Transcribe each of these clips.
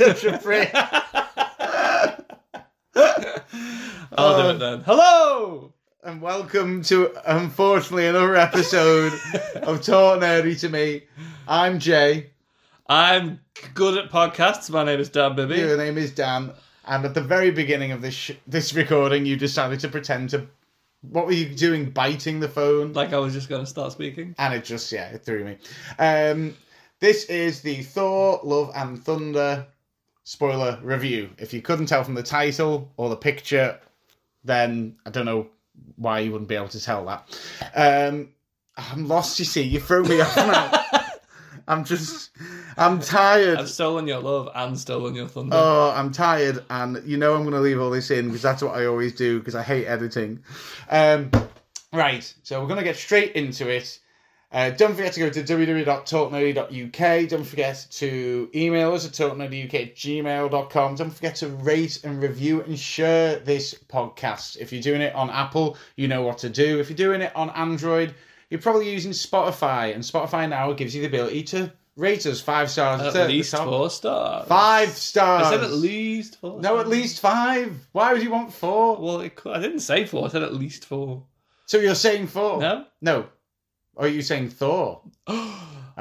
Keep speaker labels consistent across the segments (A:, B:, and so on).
A: Such a prick.
B: I'll do it then. Uh, hello!
A: And welcome to, unfortunately, another episode of Talk Nerdy to Me. I'm Jay.
B: I'm good at podcasts. My name is Dan Bibby.
A: Your name is Dan. And at the very beginning of this sh- this recording, you decided to pretend to. What were you doing? Biting the phone?
B: Like I was just going to start speaking.
A: and it just yeah it threw me um this is the thor love and thunder spoiler review if you couldn't tell from the title or the picture then i don't know why you wouldn't be able to tell that um i'm lost you see you threw me off now i'm just i'm tired
B: I've stolen your love and stolen your thunder.
A: Oh, I'm tired, and you know I'm going to leave all this in because that's what I always do because I hate editing. Um, right, so we're going to get straight into it. Uh, don't forget to go to www.talknerdy.uk. Don't forget to email us at talknerdyuk at gmail.com. Don't forget to rate and review and share this podcast. If you're doing it on Apple, you know what to do. If you're doing it on Android, you're probably using Spotify, and Spotify now gives you the ability to rate us five stars
B: at least four stars.
A: Five stars.
B: I said at least four.
A: No, at least five. Why would you want four?
B: Well, it, I didn't say four. I said at least four.
A: So you're saying four?
B: No?
A: No. Or are you saying Thor?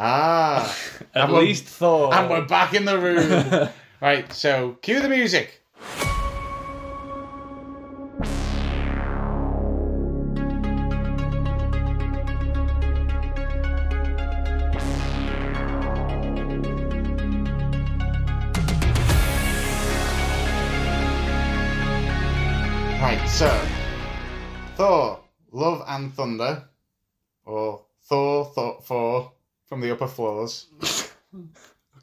A: Ah.
B: At
A: And
B: least Thor.
A: and we're back in the room. right, so cue the music. Right, so Thor, Love and Thunder, or Thor, thought Thor from the upper floors.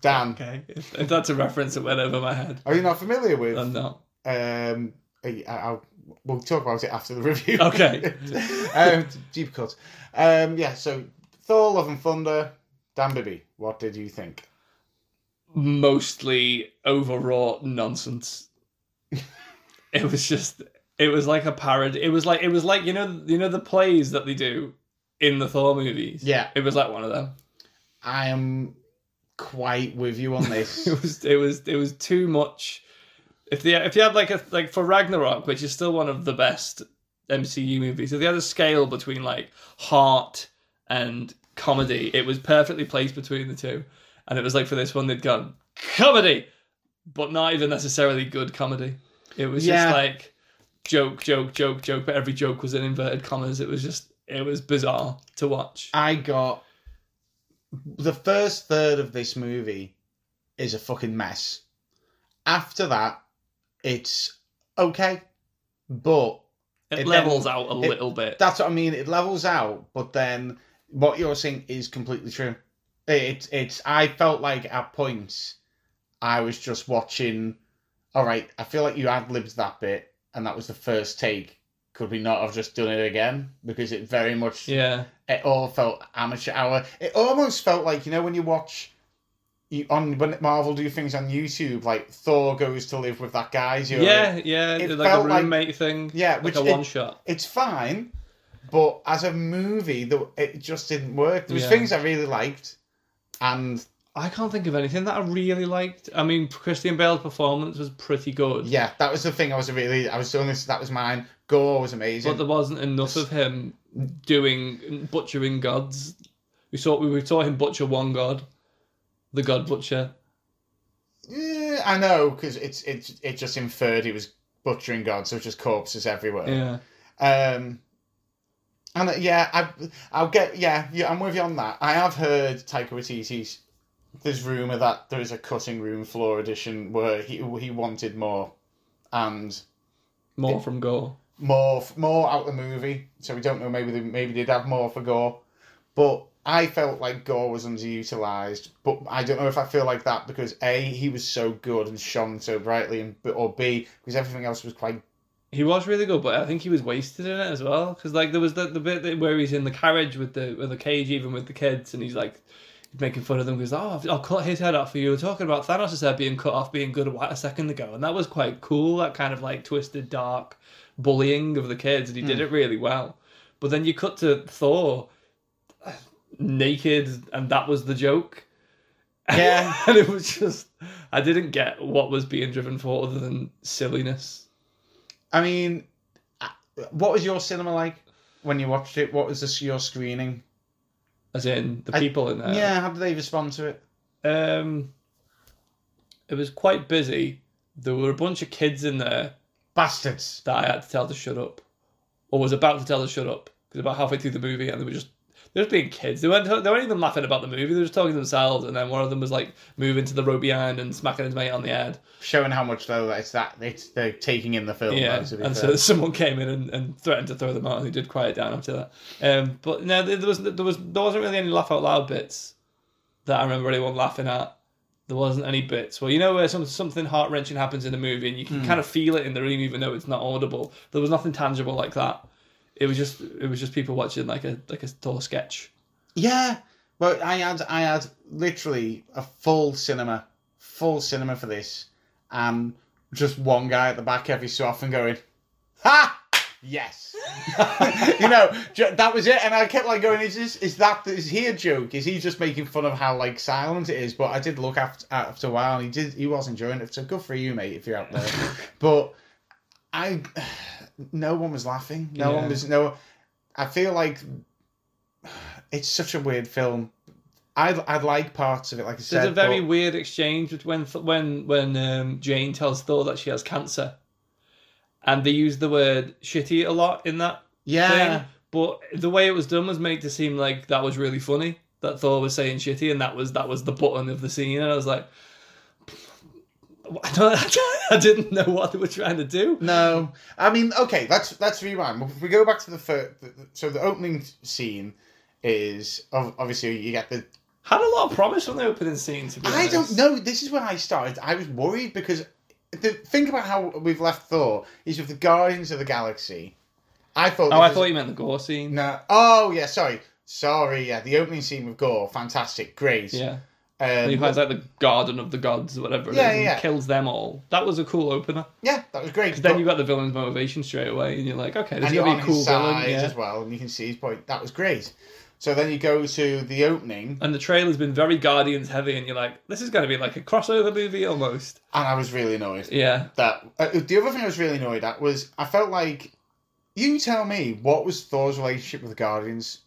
A: Dan,
B: okay. If, if that's a reference, it went over my head.
A: are you not familiar with?
B: I'm not.
A: Um, I, I'll, we'll talk about it after the review.
B: Okay.
A: um, deep cut. Um, yeah, so Thor, Love and Thunder. Dan Bibby, what did you think?
B: Mostly overwrought nonsense. it was just. It was like a parody. It was like it was like you know you know the plays that they do in the Thor movies.
A: Yeah.
B: It was like one of them.
A: I am quite with you on this.
B: It was it was it was too much. If they if you had like a like for Ragnarok, which is still one of the best MCU movies, if they had a scale between like heart and comedy, it was perfectly placed between the two. And it was like for this one they'd gone comedy, but not even necessarily good comedy. It was
A: Yeah.
B: just like joke, joke, joke, joke, but every joke was in inverted commas. It was just it was bizarre to watch.
A: I got the first third of this movie is a fucking mess. After that, it's okay, but
B: It,
A: It
B: levels
A: then-
B: out a
A: it-
B: little bit.
A: that's what I mean. It levels out, but then what you're saying is completely true. It's it's. I felt like at points I was just watching. All right, I feel like you ad libbed that bit, and that was the first take. Could we not have just done it again? Because it very much
B: yeah.
A: it all felt amateur hour. It almost felt like you know when you watch you on when Marvel do things on YouTube, like Thor goes to live with that guy. you know,
B: Yeah, yeah,
A: It
B: like a
A: felt like-
B: roommate thing.
A: Yeah,
B: like
A: which
B: a
A: it-
B: one shot.
A: it's fine, but as a movie, it just didn't work. There was
B: Yeah.
A: things I really liked, and
B: I can't think of anything that I really liked. I mean, Christian Bale's performance was pretty good,
A: yeah, that was the thing. I was really, I was doing this. That was mine. Gorr was amazing.
B: but there wasn't enough of him doing butchering gods. We saw we saw him butcher one god, the god butcher.
A: Yeah, I know because it's it's it just inferred he was butchering gods, so just corpses everywhere.
B: Yeah,
A: Um, and uh, yeah, I I'll get yeah, yeah, I'm with you on that. I have heard Taika Waititi's. There's rumor that there is a cutting room floor edition where he he wanted more, and
B: more from Gorr.
A: more more out the movie. So we don't know. Maybe they maybe they'd have more for Gorr, but I felt like Gorr was underutilized. But I don't know if I feel like that because a he was so good and shone so brightly, and or b because everything else was quite
B: He was really good, but I think he was wasted in it as well. Because like there was the, the bit where he's in the carriage with the with the cage, even with the kids, and he's like making fun of them. Because oh, I'll cut his head off for you. We're talking about Thanos' head being cut off, being good a, second ago, and that was quite cool. That kind of like twisted, dark bullying of the kids, and he did it really well. But then you cut to Thor naked, and that was the joke.
A: Yeah.
B: and it was just I didn't get what was being driven for other than silliness.
A: I mean, uh, what was your cinema like when you watched it? What was this, your screening?
B: As in the
A: I-
B: people in there.
A: yeah, how did they respond to it?
B: Um, it was quite busy. There were a bunch of kids in there
A: Bastards.
B: that I had to tell to shut up, or was about to tell to shut up because about halfway through the movie and they were just they were just being kids. They weren't they weren't even laughing about the movie. They were just talking to themselves. And then one of them was like moving to the row behind and smacking his mate on the head.
A: Showing how much though it's that it's they're taking in the film.
B: Yeah,
A: though,
B: and
A: fair.
B: so someone came in and, and threatened to throw them out, and he did quiet down after that. Um, but no, there was there was there wasn't really any laugh out loud bits that I remember anyone laughing at. There wasn't any bits where you know where some, something heart wrenching happens in a movie and you can kind of feel it in the room even though it's not audible. There was nothing tangible like that. It was just it was just people watching like a like a Thor sketch.
A: Yeah, but I had I had literally a full cinema, full cinema for this, and just one guy at the back every so often going, "Ha, yes," you know that was it. And I kept like going, "Is this is that is he a joke? Is he just making fun of how like silent it is?" But I did look after after a while. And he did he was enjoying it. So good for you, mate, if you're out there. but I, no one was laughing. No one was no. I feel like it's such a weird film. I I like parts of it, like I said.
B: There's a very
A: but-
B: weird exchange with when when when um, Jane tells Thor that she has cancer, and they use the word shitty a lot in that
A: yeah.
B: thing. But the way it was done was made to seem like that was really funny. That Thor was saying shitty, and that was that was the button of the scene. And I was like, I, don't, I didn't know what they were trying to do.
A: No, I mean, okay, let's let's rewind. If we go back to the first, so the opening scene is obviously you get the.
B: Had a lot of promise from the opening scene. To be
A: I
B: honest.
A: don't know. This is when I started. I was worried because the think about how we've left Thor. He's with the Guardians of the Galaxy. I thought.
B: Oh, I
A: this
B: thought you meant the gore scene.
A: No. Oh yeah, sorry, sorry. Yeah, the opening scene with Gorr, fantastic, great.
B: Yeah,
A: Um,
B: he finds like the Garden of the Gods or whatever. It
A: Yeah,
B: is, and
A: yeah.
B: kills them all. That was a cool opener.
A: yeah, that was great.
B: Because.
A: Then
B: you got the villain's motivation straight away, and you're like, okay, this
A: and
B: is gonna be a cool villain. Yeah.
A: as well, and you can see his point. That was great. So then you go to the opening,
B: And the trailer's been very Guardians heavy, and you're like, this is going to be like a crossover movie almost.
A: and I was really annoyed.
B: Yeah.
A: That uh, the other thing I was really annoyed at was I felt like you tell me what was Thor's relationship with the Guardians.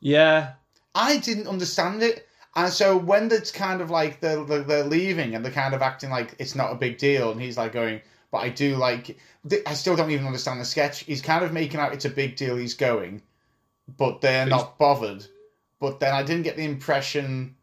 B: Yeah.
A: I didn't understand it. And so when it's kind of like they're, they're, they're leaving and they're kind of acting like it's not a big deal, and he's like going, but I do like, I still don't even understand the sketch. He's kind of making out it's a big deal he's going, but they're
B: he's-
A: not bothered. But then I didn't get the impression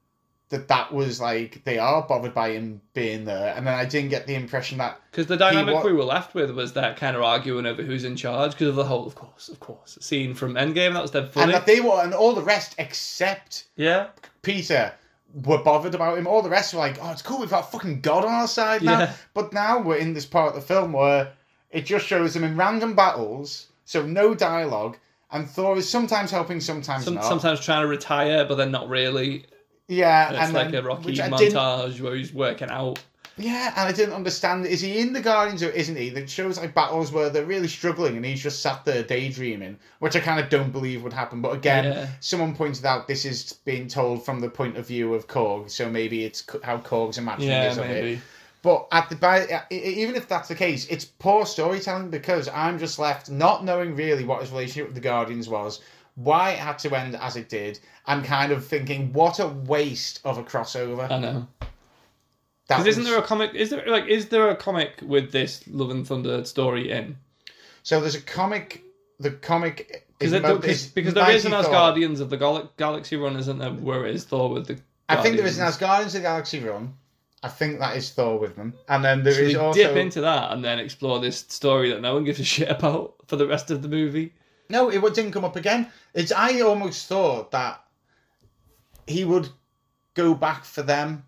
A: that that was like they are bothered by him being there, and then I didn't get the impression that
B: Because the dynamic
A: wa-
B: we were left with was that kind of arguing over who's in charge because of the whole, of course, of course, scene from Endgame. That was dead
A: and that they were, and all the rest except
B: yeah.
A: Peter were bothered about him. All the rest were like, "Oh, it's cool. We've got fucking God on our side now."
B: Yeah.
A: But now we're in this part of the film where it just shows them in random battles, so no dialogue, and Thor is sometimes helping, sometimes
B: Some,
A: not.
B: sometimes trying to retire, but then not really.
A: Yeah,
B: And it's
A: and
B: like
A: then-
B: a Rocky
A: which I didn't-
B: montage where he's working out.
A: Yeah, and I didn't understand. Is he in the Guardians or isn't he? That shows like battles where they're really struggling and he's just sat there daydreaming, which I kind of don't believe would happen. But again,
B: Yeah.
A: someone pointed out this is being told from the point of view of Korg, so maybe it's how Korg's imagining
B: Yeah,
A: is of it.
B: maybe.
A: But at the by, uh, e- even if that's the case, it's poor storytelling because I'm just left not knowing really what his relationship with the Guardians was, why it had to end as it did, and kind of thinking what a waste of a crossover.
B: I know.
A: That
B: Because isn't there a comic? Is there like is there a comic with this Love and Thunder story in?
A: So there's a comic. The comic
B: Because
A: is mo-
B: because
A: is
B: because there is an. Asgardians of the Gal- Galaxy Run, isn't there? Where is Thor with the.
A: I think there is an
B: Guardians.
A: Asgardians of the Galaxy run. I think that is Thor with them, and then there is
B: So they
A: also
B: dip into that and then explore this story that no one gives a shit about for the rest of the movie.
A: No, it didn't come up again. It's I almost thought that he would go back for them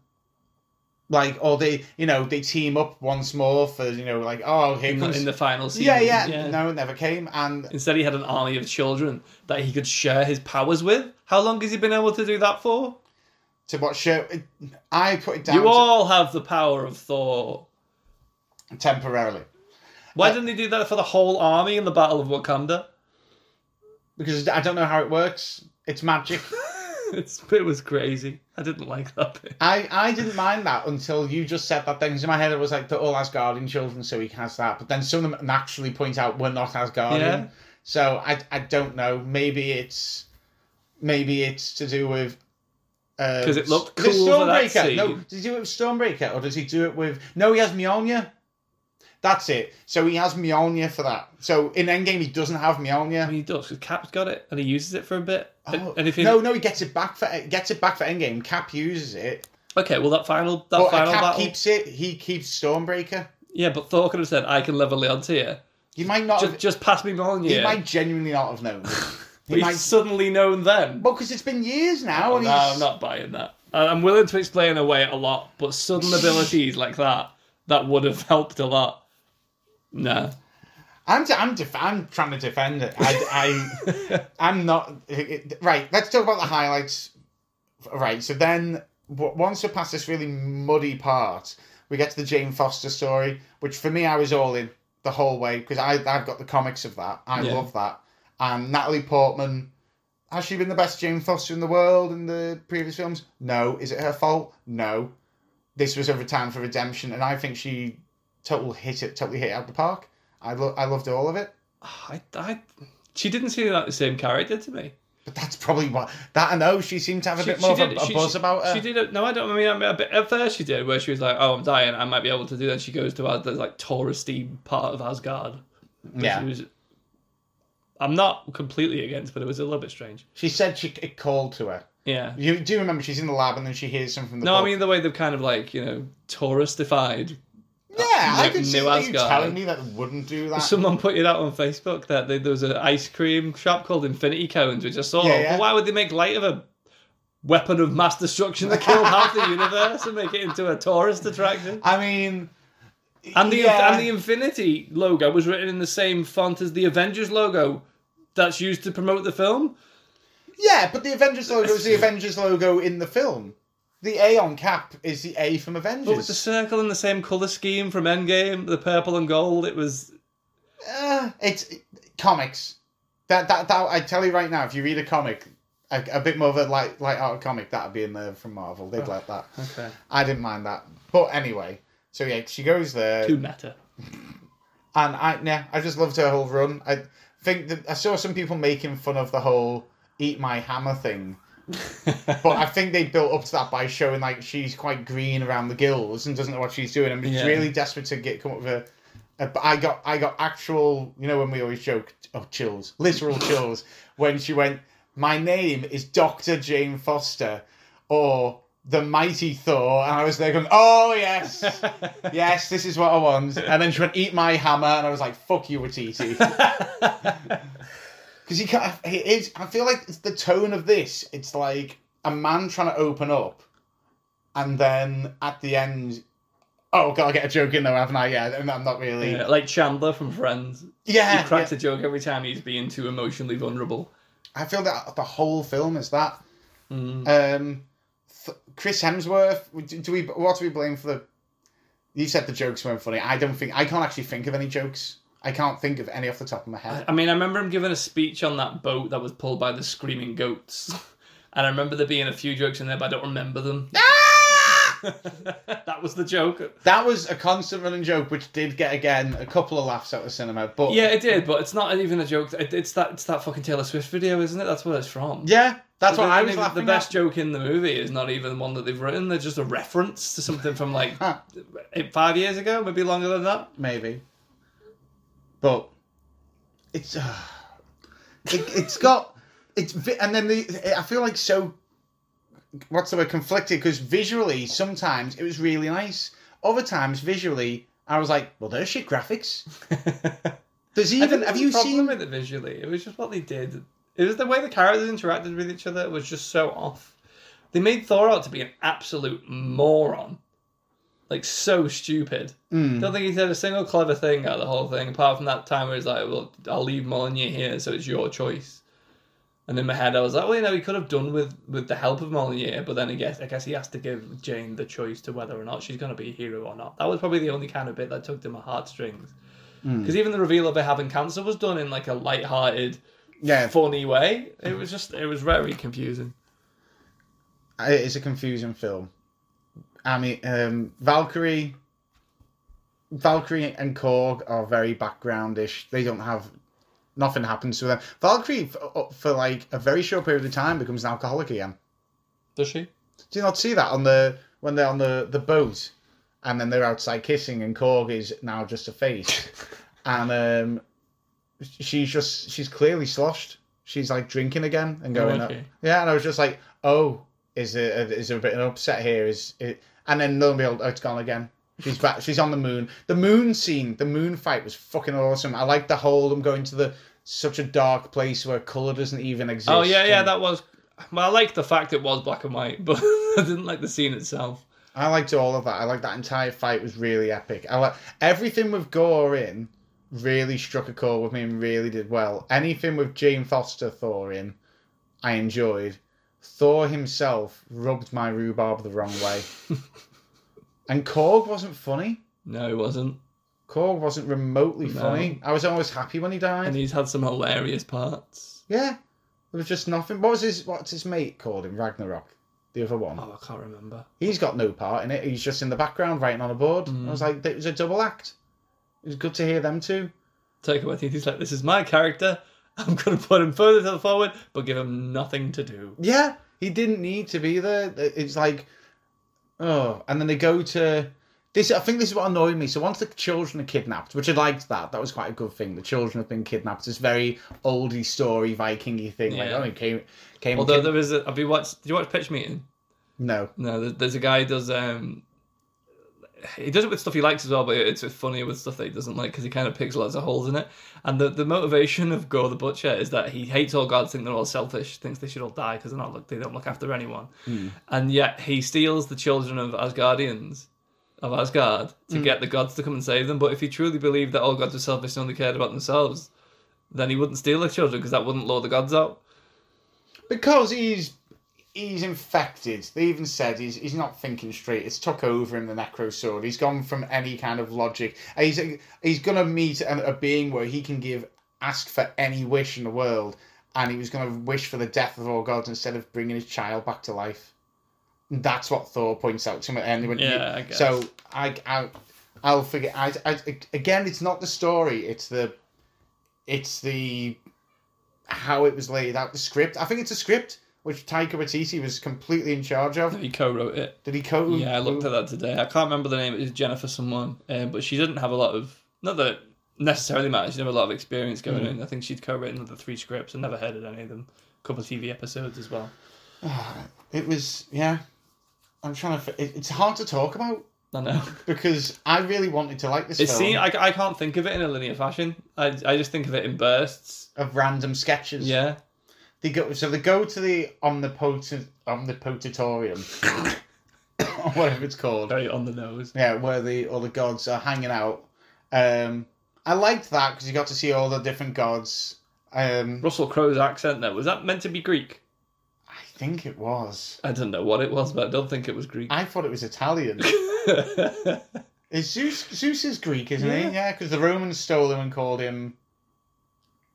A: like or they you know they team up once more for you know like oh here
B: in, the,
A: comes
B: in the final season.
A: yeah, yeah no it never came and
B: Instead, he had an army of children that he could share his powers with. How long has he been able to do that for?
A: to what show I put it down
B: You
A: to
B: all have the power of Thor.
A: temporarily
B: Why
A: Uh,
B: didn't he do that for the whole army in the Battle of Wakanda?
A: Because I don't know how it works it's magic
B: It's, it was crazy. I didn't like that bit.
A: I, I didn't mind that until you just said that things in my head. It was like they're all Asgardian children, so he has that. But then some of them naturally point out we're not Asgardian.
B: Yeah.
A: So I, I don't know. Maybe it's maybe it's to do with because
B: 'Cause it looked
A: the
B: cool
A: Stormbreaker. No, does he do it with Stormbreaker or does he do it with? No, he has Mjolnir. That's it. So he has Mjolnir for that. So in Endgame he doesn't have Mjolnir.
B: I mean, he does because Cap's got it and he uses it for a bit.
A: Oh,
B: and if he,
A: no, no, he gets it back for gets it back for Endgame. Cap uses it,
B: okay, well that final that
A: but uh,
B: final
A: Cap
B: battle,
A: keeps it. He keeps Stormbreaker.
B: yeah, but Thor could have said, "I can level Leon here.
A: You might not.
B: Just,
A: have,
B: just pass me Mjolnir."
A: He might genuinely not have known. He
B: he's
A: might.
B: suddenly known then.
A: Well, because it's been years now,
B: Oh,
A: and
B: no,
A: he's.
B: I'm not buying that. I'm willing to explain away a lot, but sudden abilities like that that would have helped a lot. No.
A: I'm. I'm. Def- I'm trying to defend it. I. I I'm not. right. Let's talk about the highlights. Right. So then, once we pass this really muddy part, we get to the Jane Foster story, which for me, I was all in the whole way because I I've got the comics of that. I
B: Yeah.
A: love that. And Natalie Portman. Has she been the best Jane Foster in the world in the previous films? No. Is it her fault? No. This was a time for redemption, and I think she total hit it, totally hit it out the park. I lo- I loved all of it.
B: I, I, she didn't seem like the same character to me.
A: But that's probably what that I know. She seemed to have a
B: She-
A: bit more
B: she
A: of a, a
B: she-
A: buzz
B: she-
A: about her.
B: She did it. No, I don't. I mean, a bit, at first she did, where she was like, "Oh, I'm dying. I might be able to do that." She goes to uh, the like touristy part of Asgard.
A: yeah.
B: She was, I'm not completely against, but it was a little bit strange.
A: She said she it called to her.
B: Yeah.
A: You do remember she's in the lab and then she hears something from the
B: No, I
A: book.
B: mean the way they've kind of like you know touristified.
A: Yeah, I could see
B: New
A: you telling me that wouldn't do that.
B: Someone put it out on Facebook that they, there was an ice cream shop called Infinity Cones, which I saw.
A: Yeah, yeah.
B: But why would they make light of a weapon of mass destruction that killed half the universe and make it into a tourist attraction?
A: I mean,
B: And the
A: yeah.
B: and the Infinity logo was written in the same font as the Avengers logo that's used to promote the film.
A: yeah, but the Avengers logo is the Avengers logo in the film. The A on cap is the A from Avengers.
B: But with the circle in the same color scheme from Endgame, the purple and gold, it was
A: Uh, it's comics. That, that that I tell you right now, if you read a comic, a, a bit more of a light light art comic, that'd be in there from Marvel. They'd like that.
B: okay.
A: I didn't mind that. But anyway, so yeah, she goes there,
B: Too meta.
A: and I yeah, I just loved her whole run. I think that I saw some people making fun of the whole "eat my hammer" thing, but I think they built up to that by showing like she's quite green around the gills and doesn't know what she's doing, and she's
B: Yeah.
A: really desperate to get come up with a. a- But I got I got actual, you know, when we always joke, oh chills, literal chills, when she went, "My name is Doctor Jane Foster," or the mighty Thor, and I was there going, "Oh yes, yes, this is what I want." And then she went, "Eat my hammer," and I was like, "Fuck you, Waititi," because you can't. It is. I feel like it's the tone of this. It's like a man trying to open up, and then at the end. Oh, God, I get a joke in there, haven't I? Yeah, and I'm not really.
B: Yeah, like Chandler from Friends.
A: Yeah,
B: he cracks
A: yeah.
B: a joke every time he's being too emotionally vulnerable.
A: I feel that the whole film is that.
B: Mm.
A: Um, th- Chris Hemsworth. Do do we? What do we blame for the? You said the jokes weren't funny. I don't think I can't actually think of any jokes. I can't think of any off the top of my head.
B: I mean, I remember him giving a speech on that boat that was pulled by the screaming goats. And I remember there being a few jokes in there, but I don't remember them. Ah! that was the joke.
A: That was a constant running joke, which did get again a couple of laughs out of cinema. But
B: Yeah, it did, but it's not even a joke. It, it's that it's that fucking Taylor Swift video, isn't it? That's where it's from.
A: yeah, that's what I was laughing
B: The best
A: at.
B: joke in the movie is not even one that they've written. They're just a reference to something from like five years ago, maybe longer than that.
A: maybe. But it's uh, it, it's got it's and then the I feel like so what's the word conflicted because visually sometimes it was really nice. Other times visually I was like, well, there's shit graphics. There's even have you
B: problem
A: seen?
B: with it visually? It was just what they did. It was the way the characters interacted with each other was just so off. They made Thor out to be an absolute moron. Like so stupid.
A: Mm.
B: Don't think he said a single clever thing out of the whole thing, apart from that time where he's like, "Well, I'll leave Mjolnir here, so it's your choice." And in my head, I was like, "Well, you know, he could have done with with the help of Mjolnir, but then I guess I guess he has to give Jane the choice to whether or not she's going to be a hero or not." That was probably the only kind of bit that tugged at my heartstrings. Because even the reveal of her having cancer was done in like a light-hearted,
A: Yeah,
B: funny way. It was just, it was very confusing.
A: it's a confusing film. I mean, um, Valkyrie, Valkyrie and Korg are very backgroundish. They don't have nothing happens to them. Valkyrie, for, for like a very short period of time, becomes an alcoholic again.
B: Does she?
A: Do you not see that on the when they're on the the boat, and then they're outside kissing, and Korg is now just a face, and um, she's just she's clearly sloshed. She's like drinking again and going,
B: okay.
A: yeah. And I was just like, oh, is there is there a bit of an upset here? Is it? And then lo and behold, oh, it's gone again. She's back. She's on the moon. The moon scene, the moon fight was fucking awesome. I like the whole them going to the such a dark place where color doesn't even exist.
B: Oh yeah, yeah,
A: and-
B: that was. Well, I liked the fact it was black and white, but I didn't like the scene itself.
A: I liked all of that. I like that entire fight was really epic. I like everything with Gorr in really struck a chord with me and really did well. Anything with Jane Foster Thor in, I enjoyed. Thor himself rubbed my rhubarb the wrong way. and Korg wasn't funny.
B: No, he wasn't.
A: Korg wasn't remotely
B: No.
A: funny. I was almost happy when he died.
B: And he's had some hilarious parts.
A: yeah. There was just nothing. What was his what's his mate called in Ragnarok? The other one.
B: Oh, I can't remember.
A: He's got no part in it. He's just in the background writing on a board. I mm. was like, it was a double act. It was good to hear them too.
B: Taika Waititi's like, this is my character. I'm going to put him further to the forward, but give him nothing to do.
A: Yeah, he didn't need to be there. It's like, oh, and then they go to this. I think this is what annoyed me. So once the children are kidnapped, which I liked that, that was quite a good thing. The children have been kidnapped. It's very oldie story, Vikingy thing. Like,
B: Yeah.
A: oh, he came, came.
B: Although
A: kid-
B: there is a, have you watched? Did you watch Pitch Meeting?
A: no,
B: No, there's a guy who does. um He does it with stuff he likes as well, but it's funnier with stuff that he doesn't like because he kind of picks lots of holes in it. And the, the motivation of Gorr the Butcher is that he hates all gods, think they're all selfish, thinks they should all die because they're not look, they don't look after anyone. Hmm. And yet he steals the children of Asgardians of Asgard to hmm. get the gods to come and save them. But if he truly believed that all gods were selfish and only cared about themselves, then he wouldn't steal the children because that wouldn't lure the gods out.
A: because he's he's infected. They even said he's he's not thinking straight. It's took over him the necro sword. He's gone from any kind of logic. He's he's gonna meet a, a being where he can give ask for any wish in the world, and he was gonna wish for the death of all gods instead of bringing his child back to life. That's what Thor points out to him at the end.
B: Yeah, I guess.
A: So I I I'll forget. I, I again, it's not the story. It's the it's the how it was laid out. The script. I think it's a script which Taika Waititi was completely in charge of.
B: He co-wrote it.
A: Did he co?
B: Yeah, I looked at that today. I can't remember the name. It was Jennifer someone, um, but she didn't have a lot of not that necessarily matters. She didn't have a lot of experience going in. I think she'd co-written the three scripts and never heard of any of them. A couple of TV episodes as well.
A: It was yeah. I'm trying to. It, it's hard to talk about
B: I know.
A: because I really wanted to like this film
B: seen. I, I can't think of it in a linear fashion. I, I just think of it in bursts.
A: of random sketches.
B: Yeah.
A: They go so they go to the omnipotent omnipotatorium, or whatever it's called.
B: Very on the nose.
A: Yeah, where the all the gods are hanging out. Um, I liked that because you got to see all the different gods. Um,
B: Russell Crowe's accent there was that meant to be Greek?
A: I think it was.
B: I don't know what it was, but I don't think it was Greek.
A: I thought it was Italian. Is Zeus? Zeus is Greek, isn't
B: Yeah.
A: he? Yeah, because the Romans stole him and called him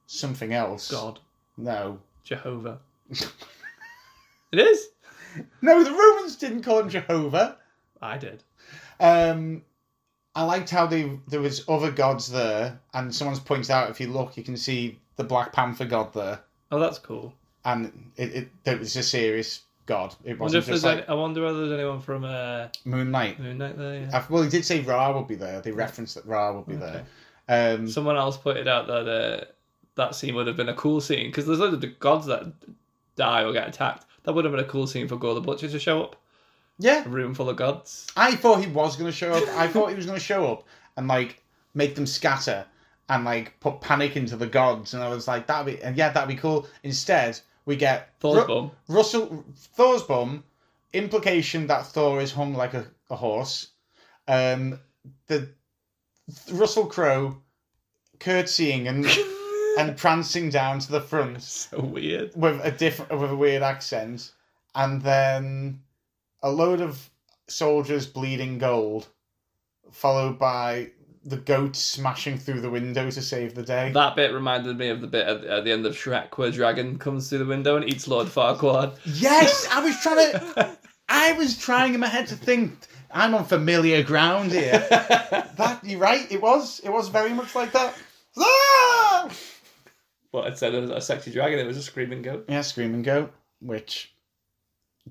A: something else.
B: God,
A: No.
B: Jehovah. it is.
A: No, the Romans didn't call him Jehovah.
B: I did.
A: Um, I liked how they there was other gods there, and someone's pointed out if you look, you can see the Black Panther god there,
B: Oh, that's cool.
A: and it it, it was a serious god. It
B: I wonder
A: wasn't
B: if there's
A: just like
B: any, I wonder whether there's anyone from uh,
A: Moon Knight.
B: Moon Knight there. Yeah.
A: I- Well, he did say Ra would be there. They referenced that Ra would be
B: Okay.
A: there. Um,
B: Someone else pointed out that uh, that scene would have been a cool scene because there's loads of the gods that die or get attacked. That would have been a cool scene for Gorr the Butcher to show up.
A: yeah,
B: A room full of gods.
A: I thought he was going to show up. I thought he was going to show up and like make them scatter and like put panic into the gods. And I was like, that'd be and yeah, that'd be cool. Instead, we get
B: Thor's
A: Ru-
B: bum.
A: Russell Thor's bum implication that Thor is hung like a, a horse, Um, the Russell Crowe curtsying and and prancing down to the front
B: So weird.
A: with a different with a weird accent, and then a load of soldiers bleeding gold, followed by the goat smashing through the window to save the day.
B: That bit reminded me of the bit at, at the end of Shrek where Dragon comes through the window and eats Lord Farquaad.
A: Yes, I was trying to. I was trying in my head to think. I'm on familiar ground here. that you're right. It was. It was very much like that. Ah!
B: But instead of a sexy dragon, it was a screaming goat.
A: Yeah, screaming goat, which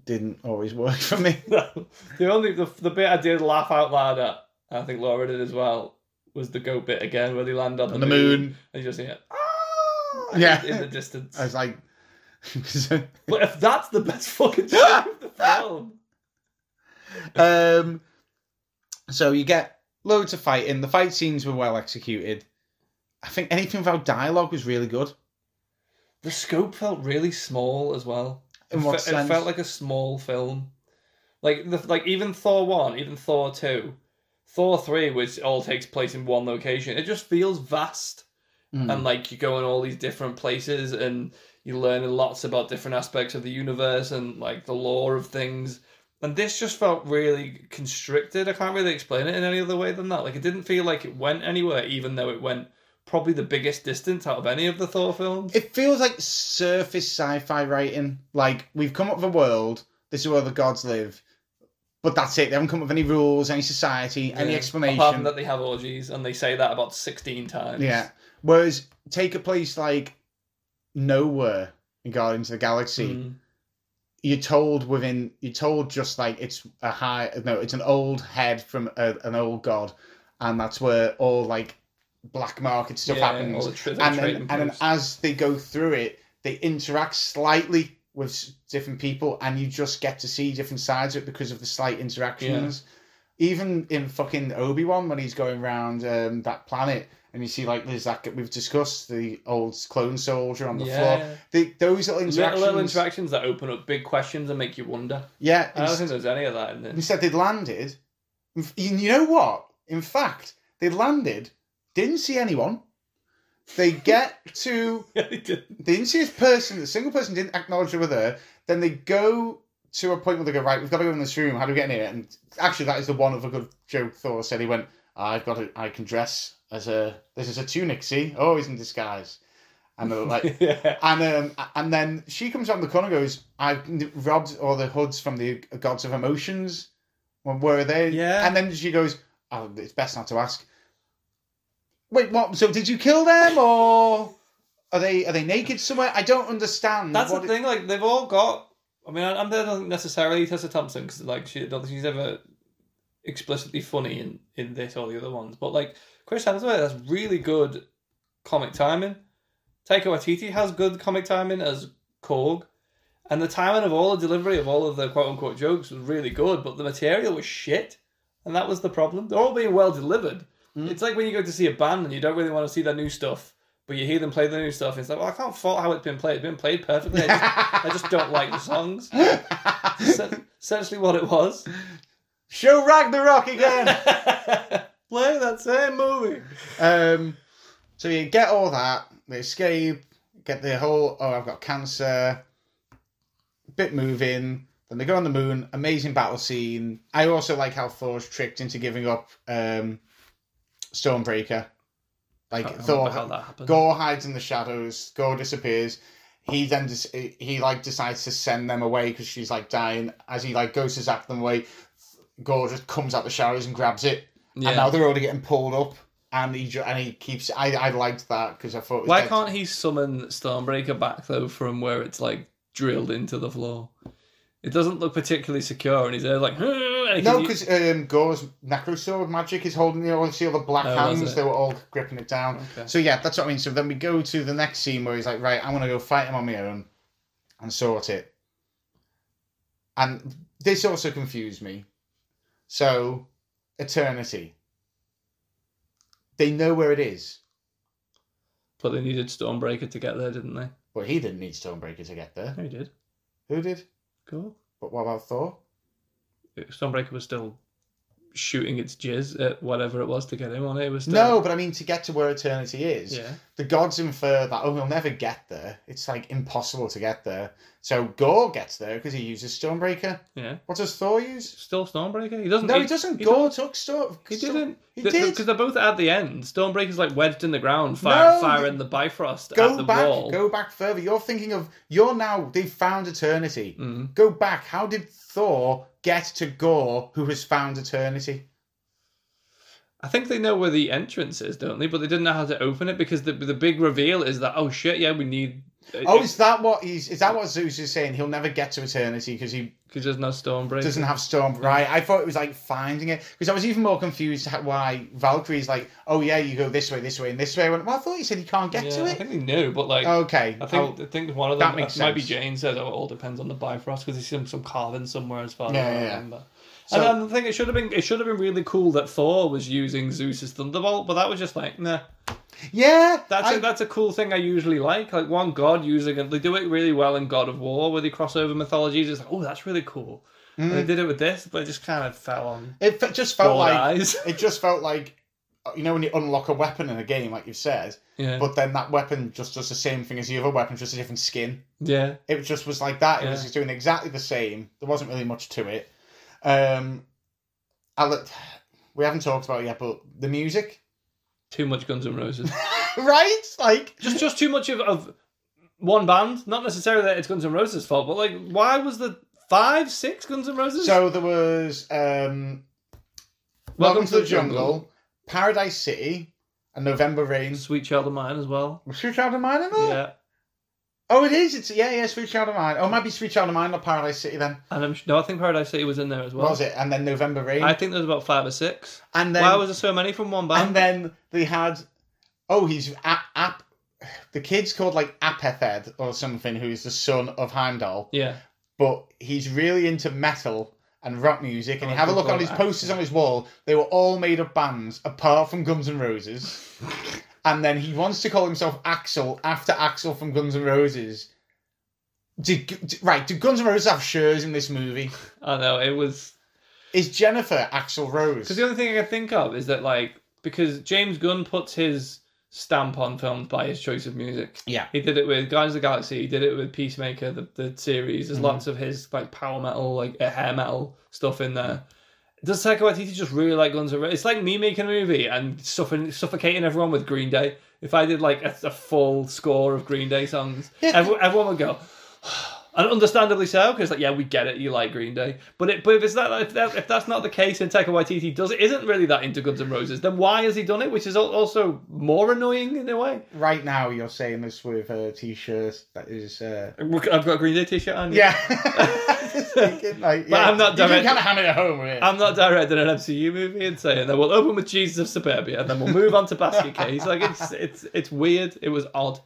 A: didn't always work for me.
B: the only the, the bit I did laugh out loud at, I think Laura did as well, was the goat bit again where they land on,
A: On the moon.
B: and you just hear ah,
A: Yeah.
B: in the distance.
A: I was like,
B: But if that's the best fucking shot of the film,
A: um, so you get loads of fighting. The fight scenes were well executed. I think anything without dialogue was really good.
B: the scope felt really small as well.
A: In
B: It
A: what
B: fe-
A: sense?
B: It felt like a small film. Like the like even Thor one, even Thor two, Thor three, which all takes place in one location. It just feels vast,
A: Mm.
B: and like you go in all these different places, and you're learning lots about different aspects of the universe and like the lore of things. And this just felt really constricted. I can't really explain it in any other way than that. Like it didn't feel like it went anywhere, even though it went probably the biggest distance out of any of the Thor films.
A: It feels like surface sci-fi writing. Like we've come up with a world. This is where the gods live, but that's it. They haven't come up with any rules, any society, any explanation.
B: Apart from that, they have orgies, and they say that about sixteen times.
A: Yeah. Whereas take a place like nowhere in Guardians of the Galaxy,
B: Mm.
A: you're told within you're told just like it's a high no, it's an old head from a, an old god, and that's where all like black market stuff
B: Yeah,
A: happens.
B: the
A: and then, and then as they go through it, they interact slightly with different people, and you just get to see different sides of it because of the slight interactions. Even in fucking Obi Wan, when he's going around um, that planet, and you see like there's that we've discussed the old clone soldier on the
B: Yeah.
A: floor. The, those little interactions,
B: little interactions that open up big questions and make you wonder.
A: yeah.
B: I don't think there's any of that in this.
A: Instead, they'd landed. You you know what? In fact, they landed, didn't see anyone. They get to
B: Yeah, they did.
A: they didn't see this person, the single person didn't acknowledge they were there. Then they go to a point where they go, right, we've got to go in this room. How do we get in here? And actually, that is the one of a good joke Thor said. He went, I've got to, I can dress as a, this is a tunic, see? Oh, he's in disguise. And they're like,
B: yeah.
A: and um, and then she comes around the corner and goes, I've robbed all the hoods from the gods of emotions. Well, where are they?
B: Yeah.
A: And then she goes, oh, it's best not to ask. Wait, what? So did you kill them or are they are they naked somewhere? I don't understand.
B: That's the
A: it-
B: thing. Like they've all got. I mean, I'm not necessarily Tessa Thompson because like she don't think she's ever explicitly funny in in this or the other ones. But like Chris Hemsworth has really good comic timing. Taika Waititi has good comic timing as Korg. And the timing of all the delivery of all of the quote unquote jokes was really good, but the material was shit. And that was the problem. They're all being well delivered. It's like when you go to see a band and you don't really want to see their new stuff, but you hear them play the new stuff. And It's like, well, I can't fault how it's been played. It's been played perfectly. I just, I just don't like the songs. Essentially what it was.
A: Show Ragnarok again.
B: Play that same movie.
A: um, so you get all that. They escape. Get the whole. Oh, I've got cancer. Bit moving. Then they go on the moon. Amazing battle scene. I also like how Thor's tricked into giving up um, Stormbreaker. Like
B: I
A: Thor,
B: how that happened.
A: Gorr hides in the shadows. Gorr disappears. He then des- he like decides to send them away because she's like dying. As he like goes to zap them away, Gorr just comes out the shadows and grabs it. And now they're already getting pulled up, and he and he keeps. I I liked that because I thought.
B: Why can't he summon Stormbreaker back though from where it's like drilled into the floor? It doesn't look particularly secure, and he's there like. And
A: No, because um, Gorr's necrosword magic is holding the all see all the black
B: Oh,
A: hands. They were all gripping it down.
B: Okay.
A: So yeah, that's what I mean. So then we go to the next scene where he's like, right, I'm gonna go fight him on my own and sort it. And this also confused me. So, eternity. They know where it is,
B: But they needed Stormbreaker to get there, didn't they?
A: Well, he didn't need Stormbreaker to get there.
B: No, he did.
A: Who did?
B: Cool.
A: But what about Thor?
B: Stormbreaker was still shooting its jizz at whatever it was to get him on it. Was still,
A: No, but I mean to get to where eternity is,
B: Yeah.
A: the gods infer that oh, he'll never get there. It's like impossible to get there. So Gorr gets there because he uses Stormbreaker.
B: Yeah.
A: What does Thor use?
B: Still Stormbreaker. He doesn't.
A: No, he doesn't.
B: he
A: Gorr took Storm.
B: He didn't.
A: He did.
B: because they're both at the end. Stormbreaker's like wedged in the ground, fire,
A: No,
B: firing the Bifrost
A: Go
B: at the
A: back.
B: wall.
A: Go back further. You're thinking of. You're now. They've found eternity.
B: Mm.
A: Go back. How did Thor get to Gorr, who has found eternity?
B: I think they know where the entrance is, don't they? But they didn't know how to open it because the the big reveal is that oh shit, yeah, we need.
A: Oh, is that what he's? Is that what Zeus is saying? He'll never get to eternity because he
B: because there's no Stormbreaker.
A: doesn't have storm. Right? I thought it was like finding it because I was even more confused why Valkyrie's like, oh yeah, you go this way, this way, and this way. I went, well, I thought he said he can't get
B: yeah,
A: to it.
B: I think he knew, but like.
A: Okay,
B: I think
A: I'll-
B: I think one of
A: that
B: them
A: makes
B: uh, might be. Jane says, oh, it all depends on the Bifrost because he's some some carving somewhere as far as
A: Yeah,
B: I
A: yeah,
B: remember.
A: So-
B: and I think it should have been it should have been really cool that Thor was using Zeus's thunderbolt, but that was just like nah.
A: Yeah,
B: That's
A: I-
B: a, that's a cool thing I usually like. Like one god using it, they do it really well in God of War, where they cross over mythologies. It's like, oh, that's really cool. And
A: Mm.
B: they did it with this, but it just kind of fell on
A: it just felt like
B: eyes.
A: it just felt like you know when you unlock a weapon in a game, like you've said,
B: yeah,
A: but then that weapon just does the same thing as the other weapon, just a different skin.
B: yeah.
A: It just was like that. It was just doing exactly the same. There wasn't really much to it. Um, I look, we haven't talked about it yet, but the music,
B: Too much Guns N' Roses.
A: right? Like,
B: just just too much of, of one band. Not necessarily that it's Guns N' Roses' fault, but like, why was the five, six Guns N' Roses?
A: so there was um, Welcome, to the, jungle, Paradise City, and November Rain.
B: Sweet Child of Mine as well.
A: Was Sweet Child of Mine in there?
B: Yeah,
A: Oh, it is. It's yeah, yeah. Sweet Child of Mine. Oh, it might be Sweet Child of Mine, not Paradise City. Then
B: and I'm no, I think Paradise City was in there as well.
A: was it? And then November Rain.
B: I think there's about five or six.
A: and then
B: Why was there so many from one band?
A: and then they had. Oh, he's app. app the kid's called like Apethed or something, who's the son of Heimdall.
B: yeah,
A: but he's really into metal and rock music. And
B: Oh,
A: you have a look on his posters on his wall; they were all made up bands apart from Guns N' Roses. and then he wants to call himself Axl after Axl from Guns N' Roses. Did, did- right? Do Guns N' Roses have shirts in this movie?
B: I know it was
A: Is Jennifer Axl Rose?
B: because the only thing I can think of is that like because James Gunn puts his stamp on films by his choice of music.
A: Yeah.
B: He did it with Guardians of the Galaxy. He did it with Peacemaker, the, the series. There's
A: Mhm.
B: lots of his like power metal, like hair metal stuff in there. Does Taika Waititi just really like Guns N' Roses? It's like me making a movie and suffering, suffocating everyone with Green Day. If I did like a, a full score of Green Day songs,
A: Yeah.
B: everyone, everyone would go. And understandably so, because like yeah, we get it. You like Green Day, but it, but if it's not if, that, if that's not the case, and Taika Waititi does isn't really that into Guns N' Roses, then why has he done it? Which is also more annoying in a way.
A: right now, you're saying this with a t-shirt that is. Uh...
B: I've got a Green Day t-shirt on.
A: Yeah. Thinking, like,
B: But
A: yeah.
B: I'm not
A: You
B: direct-
A: kind of hammer it home it.
B: I'm not directing an MCU movie and saying that we'll open with Jesus of Suburbia and then we'll move on to Basket Case. Like it's it's it's weird. It was odd.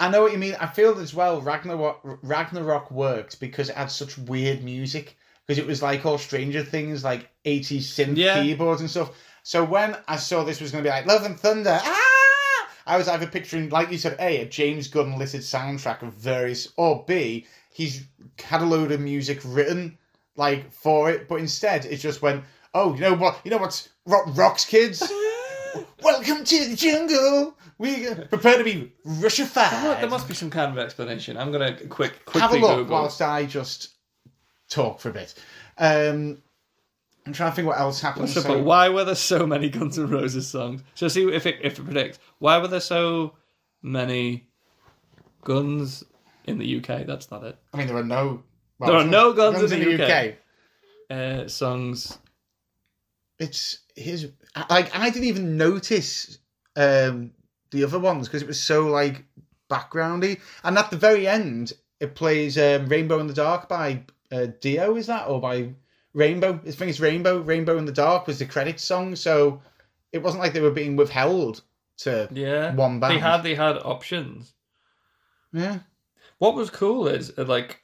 A: I know what you mean. I feel as well Ragnarok Ragnarok worked because it had such weird music because it was like all Stranger Things, like 80s synth
B: Yeah.
A: keyboards and stuff. So when I saw this was going to be like Love and Thunder, ah, I was either picturing, like you said, A, a James Gunn listed soundtrack of various, or B, he's had a load of music written like for it, but instead it just went, oh, you know what, you know what's rock, rocks, kids. Welcome to the jungle. We prepare to be Russified.
B: There must be some kind of explanation. I'm gonna quick quickly
A: Have a look
B: Google.
A: whilst I just talk for a bit. Um, I'm trying to think what else happened.
B: So, but why were there so many Guns N' Roses songs? So see if it if it predicts. Why were there so many guns in the UK? That's not it.
A: I mean, there are no. well,
B: There are no guns in the
A: UK.
B: Uh, songs.
A: It's his. Like I didn't even notice um, the other ones because it was so like backgroundy. And at the very end, it plays um, "Rainbow in the Dark" by uh, Dio. Is that or by Rainbow? I think it's Rainbow. "Rainbow in the Dark" was the credit song, so it wasn't like they were being withheld to
B: Yeah,
A: one band.
B: they had they had options.
A: yeah.
B: What was cool is uh, like,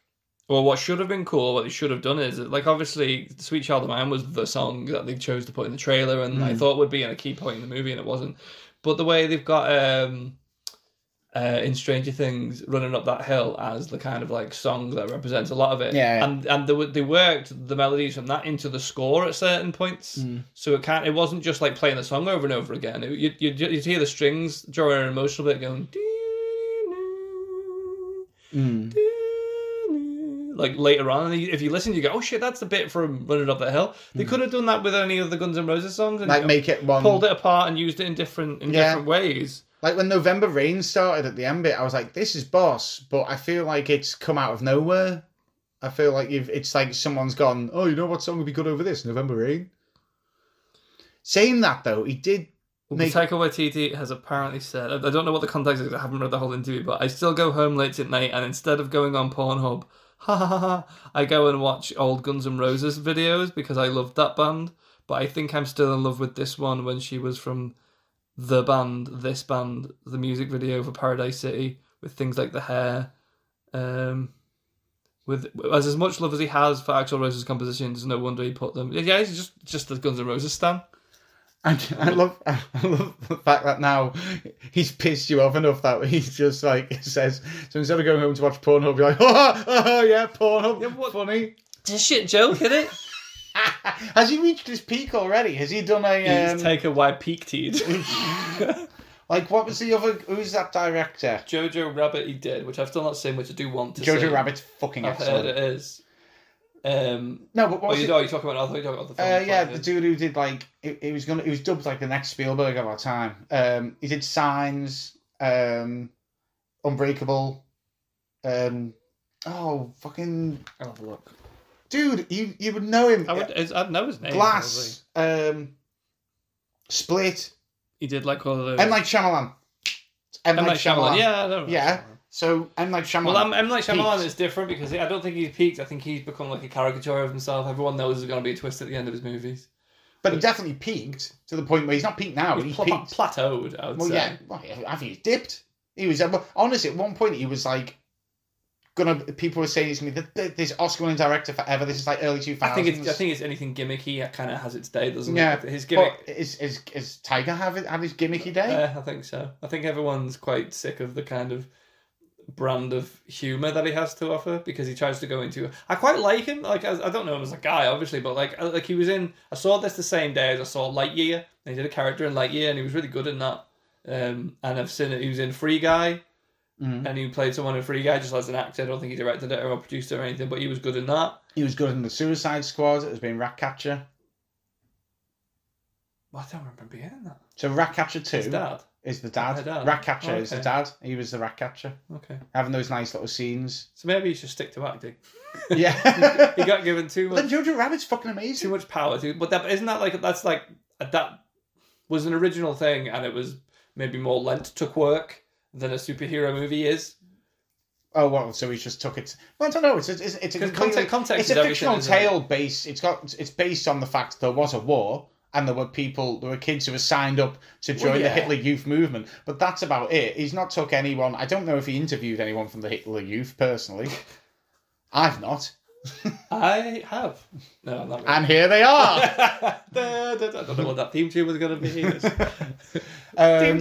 B: well, what should have been cool, what they should have done is like, obviously, "Sweet Child of Mine" was the song that they chose to put in the trailer, and I
A: Mm.
B: thought would be in a key point in the movie, and it wasn't. But the way they've got, um, uh, in Stranger Things, "Running Up That Hill" as the kind of like song that represents a lot of it.
A: Yeah.
B: and and they, they worked the melodies from that into the score at certain points,
A: Mm.
B: so it can't. It wasn't just like playing the song over and over again. It, you you you'd hear the strings during an emotional bit going.
A: Mm.
B: Like later on, and if you listen, you go, "Oh shit, that's the bit from Running Up That Hill." They could have done that with any of the Guns N' Roses songs, and
A: Mm. Like make it one.
B: pulled it apart and used it in different in
A: Yeah.
B: different ways.
A: Like when November Rain started at the end bit, I was like, "This is boss," but I feel like it's come out of nowhere. I feel like you've. It's like someone's gone. Oh, you know what song would be good over this? November Rain. Saying that though, he did make.
B: Taika Waititi has apparently said, I don't know what the context is, I haven't read the whole interview, but I still go home late at night and instead of going on Pornhub, ha ha ha, I go and watch old Guns N' Roses videos because I loved that band. But I think I'm still in love with this one when she was from the band, this band, the music video for Paradise City with things like the hair. Um, with as as much love as he has for Axl Rose's compositions, no wonder he put them. Yeah, he's just just the Guns N' Roses stan.
A: I, I love. I love the fact that now he's pissed you off enough that he's just like says. So instead of going home to watch Pornhub, you're like, oh, oh yeah, Pornhub,
B: Yeah, what-
A: funny.
B: It's a shit joke, isn't it?
A: Has he reached his peak already? Has he done a um,
B: He's taken why peak teed.
A: like what was the other? Who's that director?
B: Jojo Rabbit he did, which I've still not seen, which I do want to see.
A: Jojo Rabbit's fucking
B: I've heard it is. Um,
A: No, but
B: oh,
A: what's
B: you
A: it?
B: know, you're talking about. I thought you were talking about the film.
A: Uh, yeah, the dude who did like it, it was gonna it was dubbed like the next Spielberg of our time. Um, he did Signs, um, Unbreakable, um, oh fucking
B: I'll have a look.
A: dude, you you would know him.
B: I would. I'd know his name.
A: Glass, um, Split.
B: He did like all of those.
A: M Night Shyamalan. M
B: M.
A: Night
B: Night Shyamalan.
A: Shyamalan.
B: Yeah, I know.
A: So M Night Shyamalan.
B: Well, M. M. Night Shyamalan
A: Peaked.
B: is different because I don't think he's peaked. I think he's become like a caricature of himself. Everyone knows there's going to be a twist at the end of his movies.
A: but he definitely peaked to the point where he's not peaked now.
B: He's
A: He's
B: pla-
A: peaked.
B: plateaued. I would
A: Well,
B: say.
A: yeah, well, I think he's dipped. He was uh, honestly at one point he was like gonna. People were saying he's gonna be the, this Oscar-winning director forever. This is like early two
B: I think it's. I think it's anything gimmicky. Kind of has its day, doesn't
A: yeah.
B: it? His gimmick.
A: But is is is Taika have it have his gimmicky day?
B: Yeah, I think so. I think everyone's quite sick of the kind of brand of humor that he has to offer because he tries to go into. I quite like him. Like I, I don't know him as a guy, obviously, but like uh, like he was in. I saw this the same day as I saw Lightyear. And he did a character in Lightyear, and he was really good in that. Um, and I've seen it. He was in Free Guy,
A: Mhm.
B: and he played someone in Free Guy just as an actor. I don't think he directed it or produced it or anything, but he was good in that.
A: He was good in the Suicide Squad as being Ratcatcher.
B: Well, I don't remember being in that.
A: So Ratcatcher two
B: His dad.
A: Is the dad.
B: Dad.
A: Ratcatcher is the dad. He was the rat catcher.
B: Okay,
A: having those nice little scenes.
B: so maybe he should stick to acting.
A: Yeah.
B: he got given too much.
A: then Jojo Rabbit's fucking amazing.
B: too much power to but that isn't that like that's like that was an original thing and it was maybe more lent to quirk than a superhero movie is
A: Oh well, so he just took it. Well, I don't know. It's a, it's, it's a
B: context-
A: it's a fictional
B: it?
A: tale base. It's got it's based on the fact there was a war and there were people, there were kids who were signed up to join the
B: yeah.
A: Hitler Youth movement. But that's about it. He's not took anyone. I don't know if he interviewed anyone from the Hitler Youth personally. I've not,
B: i have no really.
A: and here they are.
B: I don't know what that theme tune was going to be
A: Um,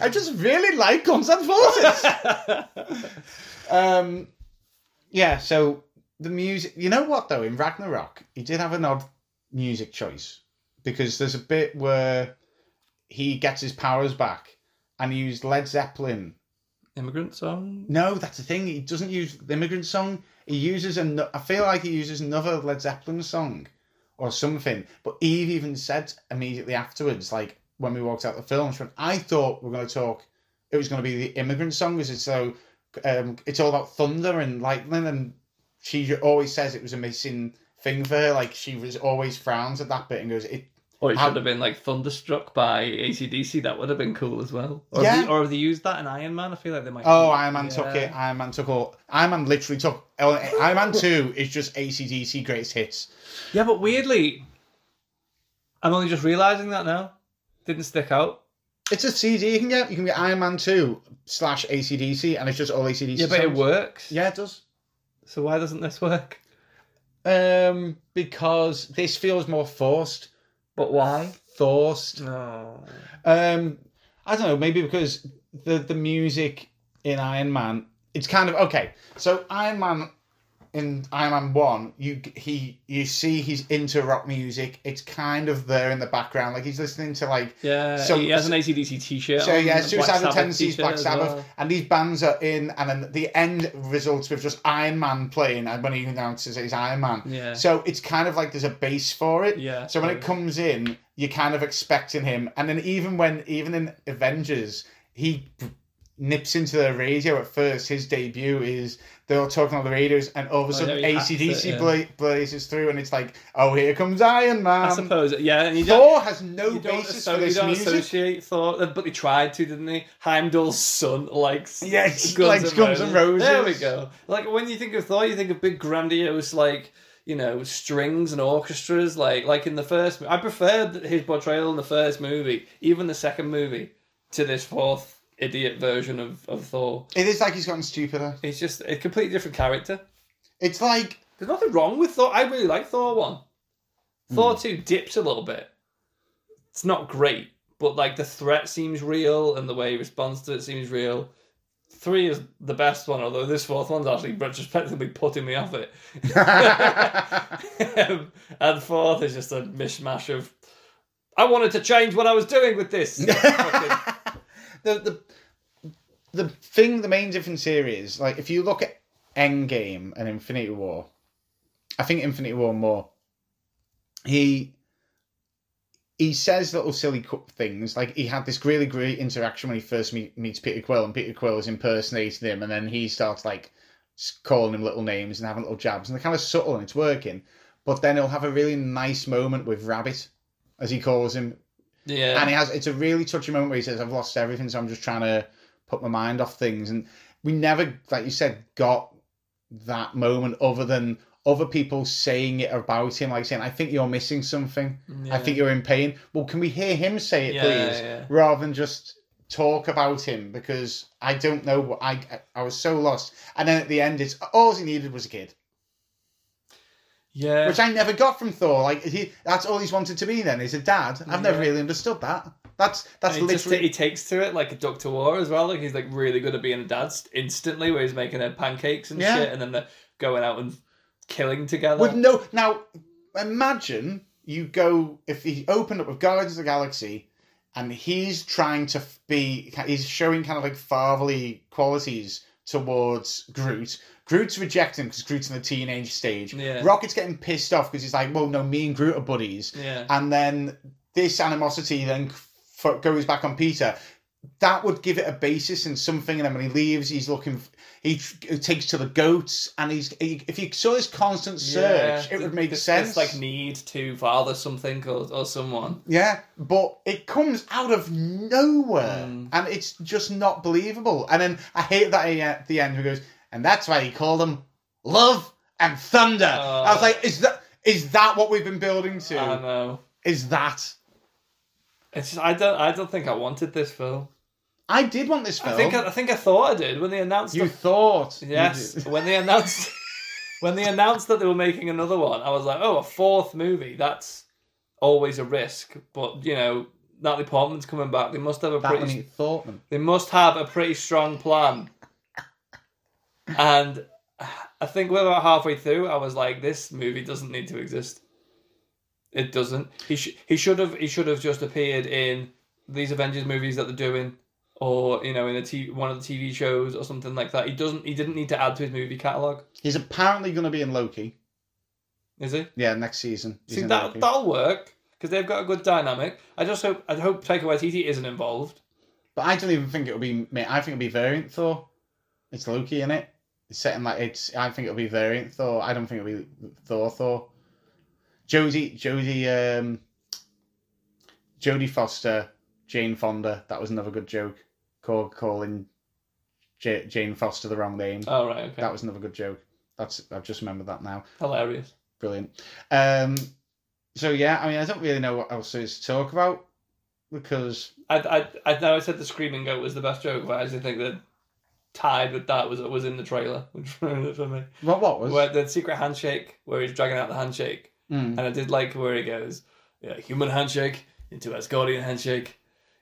A: I just really like Guns N' Forces. um, yeah, so the music. You know what though? In Ragnarok, he did have an odd music choice because there's a bit where he gets his powers back and he used Led Zeppelin.
B: immigrant song
A: No, that's the thing. He doesn't use the immigrant song. He uses a. I feel like he uses another Led Zeppelin song or something. But Eve even said immediately afterwards, like when we walked out the film, she went, "I thought we are going to talk. It was going to be the immigrant song, because it's so. Um, it's all about thunder and lightning, and she always says it was a missing thing for her. Like she was always frowns at that bit and goes, "It
B: or it
A: How-
B: should have been like thunderstruck by acdc that would have been cool as well or,
A: Yeah.
B: have they, or have they used that in iron man i feel like they might
A: Oh, Iron Man
B: Yeah.
A: took it. Iron Man took all. Iron Man literally took. oh, Iron Man Two is just ACDC greatest hits.
B: yeah but weirdly i'm only just realizing that now didn't stick out
A: It's a CD you can get. You can get Iron Man Two slash ACDC, and it's just all ACDC.
B: yeah but it works
A: Yeah, it does.
B: So why doesn't this work
A: Um, because this feels more forced.
B: But why?
A: Forced.
B: No.
A: Um, I don't know. Maybe because the the music in Iron Man, it's kind of okay. So Iron Man in Iron Man One, you he you see he's into rock music. It's kind of there in the background, like he's listening to like
B: Yeah,
A: So-
B: he has an ACDC t-shirt.
A: so yeah, Suicidal Tendencies, Black Sabbath,
B: well.
A: and these bands are in, and then the end results with just Iron Man playing, and when he announces he's Iron Man.
B: Yeah.
A: So it's kind of like there's a base for it.
B: Yeah,
A: So when it comes in, you're kind of expecting him, and then even when even in Avengers, he nips into the radio at first. His debut is they're all talking on the radios, and all of a sudden
B: Oh, yeah,
A: ACDC
B: it, yeah.
A: bla- blazes through, and it's like, oh, here comes Iron Man.
B: I suppose, yeah, and you
A: Thor has no basis for this
B: you don't
A: music.
B: associate Thor, uh, but they tried to, didn't they? Heimdall's son likes
A: Yes, likes Guns N'
B: There we go. Like when you think of Thor, you think of big grandiose like you know strings and orchestras. Like like in the first, I preferred his portrayal in the first movie, even the second movie, to this fourth idiot version of, of Thor.
A: It is like he's gotten stupider.
B: It's just a completely different character.
A: It's like
B: There's nothing wrong with Thor. I really like Thor one.
A: Hmm.
B: Thor two dips a little bit. It's not great, but like the threat seems real and the way he responds to it seems real. Three is the best one, although this fourth one's actually retrospectively putting me off it. Um, and fourth is just a mishmash of. I wanted to change what I was doing with this.
A: The the the thing. The main difference here is like if you look at Endgame and Infinity War, I think Infinity War more. He he says little silly things like he had this really great interaction when he first meet, meets Peter Quill, and Peter Quill is impersonating him, and then he starts like calling him little names and having little jabs, and they're kind of subtle and it's working. But then he'll have a really nice moment with Rabbit, as he calls him,
B: yeah.
A: and he has it's a really touching moment where he says, "I've lost everything, so I'm just trying to put my mind off things." And we never, like you said, got that moment other than other people saying it about him, like saying, "I think you're missing something. I think you're in pain." Well, can we hear him say it,
B: Yeah,
A: please,
B: yeah.
A: rather than just talk about him? Because I don't know what I I was so lost. And then at the end, it's all he needed was a kid,
B: yeah.
A: which I never got from Thor. Like he, that's all he's wanted to be. Then is a dad. I've never really understood that. That's that's
B: And he, just,
A: literally
B: he takes to it like a Doctor to war as well. Like he's like really good at being a dad instantly, where he's making her pancakes and
A: Yeah.
B: shit, and then they're going out and killing together.
A: With no now, imagine you go if he opened up with Guardians of the Galaxy, and he's trying to be he's showing kind of like fatherly qualities towards Groot. Groot's rejecting because Groot's in the teenage stage.
B: Yeah.
A: Rocket's getting pissed off because he's like, "Well, no, me and Groot are buddies."
B: yeah,
A: And then this animosity then f- goes back on Peter. That would give it a basis and something. And then when he leaves, he's looking. He, he takes to the goats, and he's. He, if you saw this constant search,
B: Yeah.
A: it would make
B: This-
A: sense.
B: This like need to father something or, or someone.
A: yeah, but it comes out of nowhere,
B: Mm.
A: and it's just not believable. And then I hate that he, at the end he goes, and that's why he called them love and thunder. I was
B: Oh.
A: like, is that is that what we've been building to?
B: I know.
A: is that?
B: It's just, I don't I don't think I wanted this film.
A: I did want this film.
B: I think I, I think I thought I did when they announced.
A: you
B: the,
A: thought.
B: yes,
A: did.
B: when they announced when they announced that they were making another one, I was like, oh, a fourth movie. That's always a risk, but you know. Natalie Portman's coming back. They must have a
A: That
B: pretty.
A: thought them.
B: They must have a pretty strong plan. And I think we're about halfway through. I was like, this movie doesn't need to exist. It doesn't. He sh- he should have he should have just appeared in these Avengers movies that they're doing, or you know, in a t- one of the TV shows or something like that. He doesn't. He didn't need to add to his movie catalog.
A: He's apparently going to be in Loki.
B: Is he?
A: Yeah, next season. He's
B: See that
A: Loki.
B: that'll work because they've got a good dynamic. I just hope I hope Taika Waititi isn't involved.
A: But I don't even think it'll be. I think it'll be variant Thor. It's Loki in it. It's set like it's. I think it'll be variant Thor. I don't think it'll be Thor. Thor. Jodie. Jodie. Um. Jodie Foster. Jane Fonda. That was another good joke. Call, calling J- Jane Foster the wrong name.
B: Oh right, okay,
A: That was another good joke. That's. I've just remembered that now.
B: hilarious.
A: Brilliant. Um. So yeah, I mean, I don't really know what else there is to talk about because
B: I, I, I know I said the screaming goat was the best joke, but I actually think that tied with that was was in the trailer which ruined it for me.
A: what what was
B: Where the secret handshake, where he's dragging out the handshake,
A: Mm.
B: and I did like where he goes. yeah, human handshake into Asgardian handshake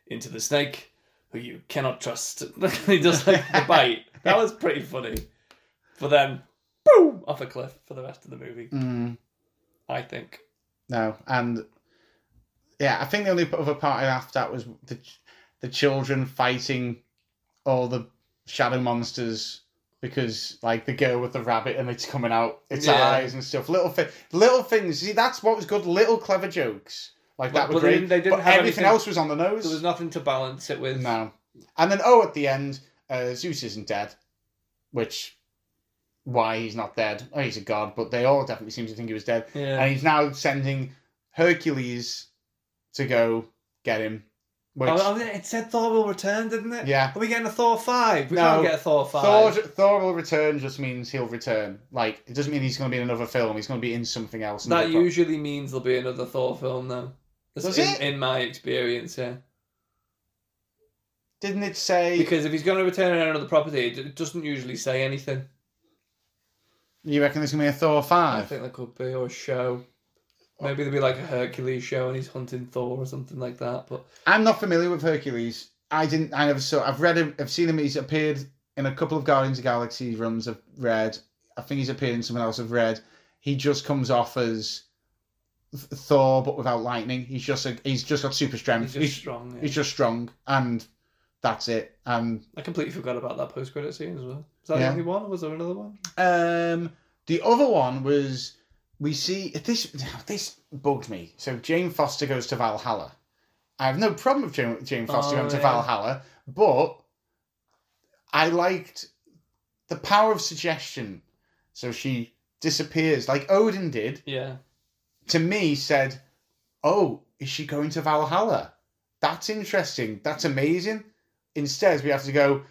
B: into the snake, who you cannot trust. he does like the bite. That was pretty funny. But then, boom, off a cliff for the rest of the movie.
A: Mm,
B: I think.
A: no, and yeah, I think the only other part I laughed at was the the children fighting all the shadow monsters because like the girl with the rabbit and it's coming out its
B: Yeah.
A: eyes and stuff. Little thi- little things. See, that's what was good. Little clever jokes like that
B: But-
A: were
B: but they
A: great.
B: didn't- they didn't
A: but
B: have
A: everything
B: anything-
A: else was on the nose.
B: There was nothing to balance it with.
A: No. And then, oh, at the end, uh, Zeus isn't dead, which, why he's not dead? Oh, he's a god, but they all definitely seem to think he was dead.
B: Yeah.
A: And he's now sending Hercules to go get him. Which,
B: Oh, oh, it said Thor will return, didn't it?
A: Yeah.
B: Are we getting a Thor 5? We
A: No.
B: can't get a Thor 5.
A: Thor, Thor will return just means he'll return. Like, it doesn't mean he's going to be in another film. He's going to be in something else.
B: That
A: pro-
B: usually means there'll be another Thor film, though. That's
A: Does
B: in,
A: it?
B: in my experience, yeah.
A: Didn't it say...
B: Because if he's going to return in another property, it it doesn't usually say anything.
A: You reckon there's going to be a Thor
B: five?
A: I
B: think there could be, or a show. Maybe there'll be like a Hercules show and he's hunting Thor or something like that. But
A: I'm not familiar with Hercules. I didn't. I never saw. I've read him. I've seen him. He's appeared in a couple of Guardians of the Galaxy runs. I've read. I think he's appeared in something else. I've read. He just comes off as Thor, but without lightning. He's just a. He's just got super strength.
B: he's just
A: He's,
B: strong. Yeah.
A: he's just strong, and that's it. And
B: I completely forgot about that post credit scene as well. Was that
A: Yeah.
B: the only one? Or was there another one?
A: Um, the other one was we see this. This bugged me. So Jane Foster goes to Valhalla. I have no problem with Jane, Jane Foster
B: Oh,
A: going to
B: yeah.
A: Valhalla, but I liked the power of suggestion. So she disappears like Odin did.
B: Yeah.
A: To me, said, "Oh, is she going to Valhalla? That's interesting. That's amazing." Instead, we have to go.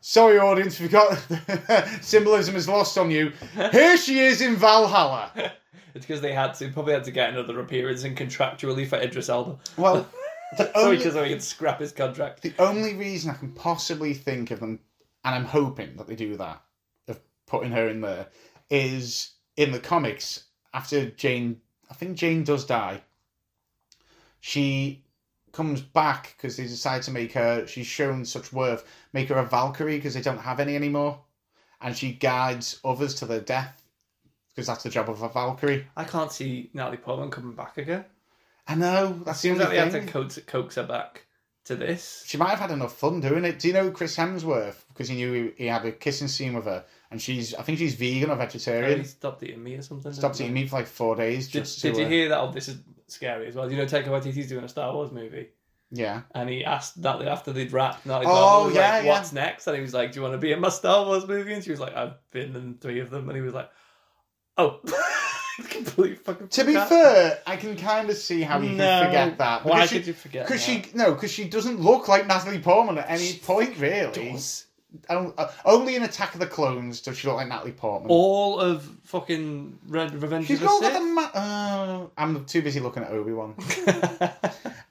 A: Sorry, audience, we got symbolism is lost on you. Here she is in Valhalla.
B: It's because they had to probably had to get another appearance and contractually for Idris Elba.
A: Well, the
B: So
A: only,
B: he, so he can scrap his contract.
A: the only reason I can possibly think of them, and I'm hoping that they do that, of putting her in there, is in the comics after Jane. I think Jane does die. She comes back because they decide to make her. She's shown such worth. Make her a Valkyrie because they don't have any anymore, and she guides others to their death because that's the job of a Valkyrie.
B: I can't see Natalie Portman coming back again.
A: I know that's the
B: Seems
A: only
B: like they had
A: thing.
B: to coax, coax her back to this.
A: She might have had enough fun doing it. Do you know Chris Hemsworth? Because he knew he, he had a kissing scene with her, and she's I think she's vegan or
B: He
A: vegetarian.
B: stopped eating meat or something.
A: Stopped
B: didn't
A: eating meat for like four days.
B: Did,
A: Just
B: did
A: to,
B: you
A: uh,
B: hear that? Oh, this is scary as well. You know, Taika Waititi's doing a Star Wars movie,
A: Yeah.
B: and he asked Natalie after they'd wrapped. Natalie
A: Oh, oh
B: Portman was
A: yeah,
B: like,
A: yeah.
B: "What's next?" And he was like, "Do you want to be in my Star Wars movie?" And she was like, "I've been in three of them." And he was like, "Oh." Complete fucking.
A: To be fair, I can kind of see how you
B: No.
A: can forget that.
B: Why
A: Because
B: could you forget?
A: Because
B: that?
A: she no, because she doesn't look like Natalie Portman at any point really.
B: does.
A: On- uh, only in Attack of the Clones does she look like Natalie Portman.
B: all of fucking Red Revenge
A: She's
B: of
A: got
B: the
A: like a
B: Sith.
A: ma- uh, I'm too busy looking at Obi Wan.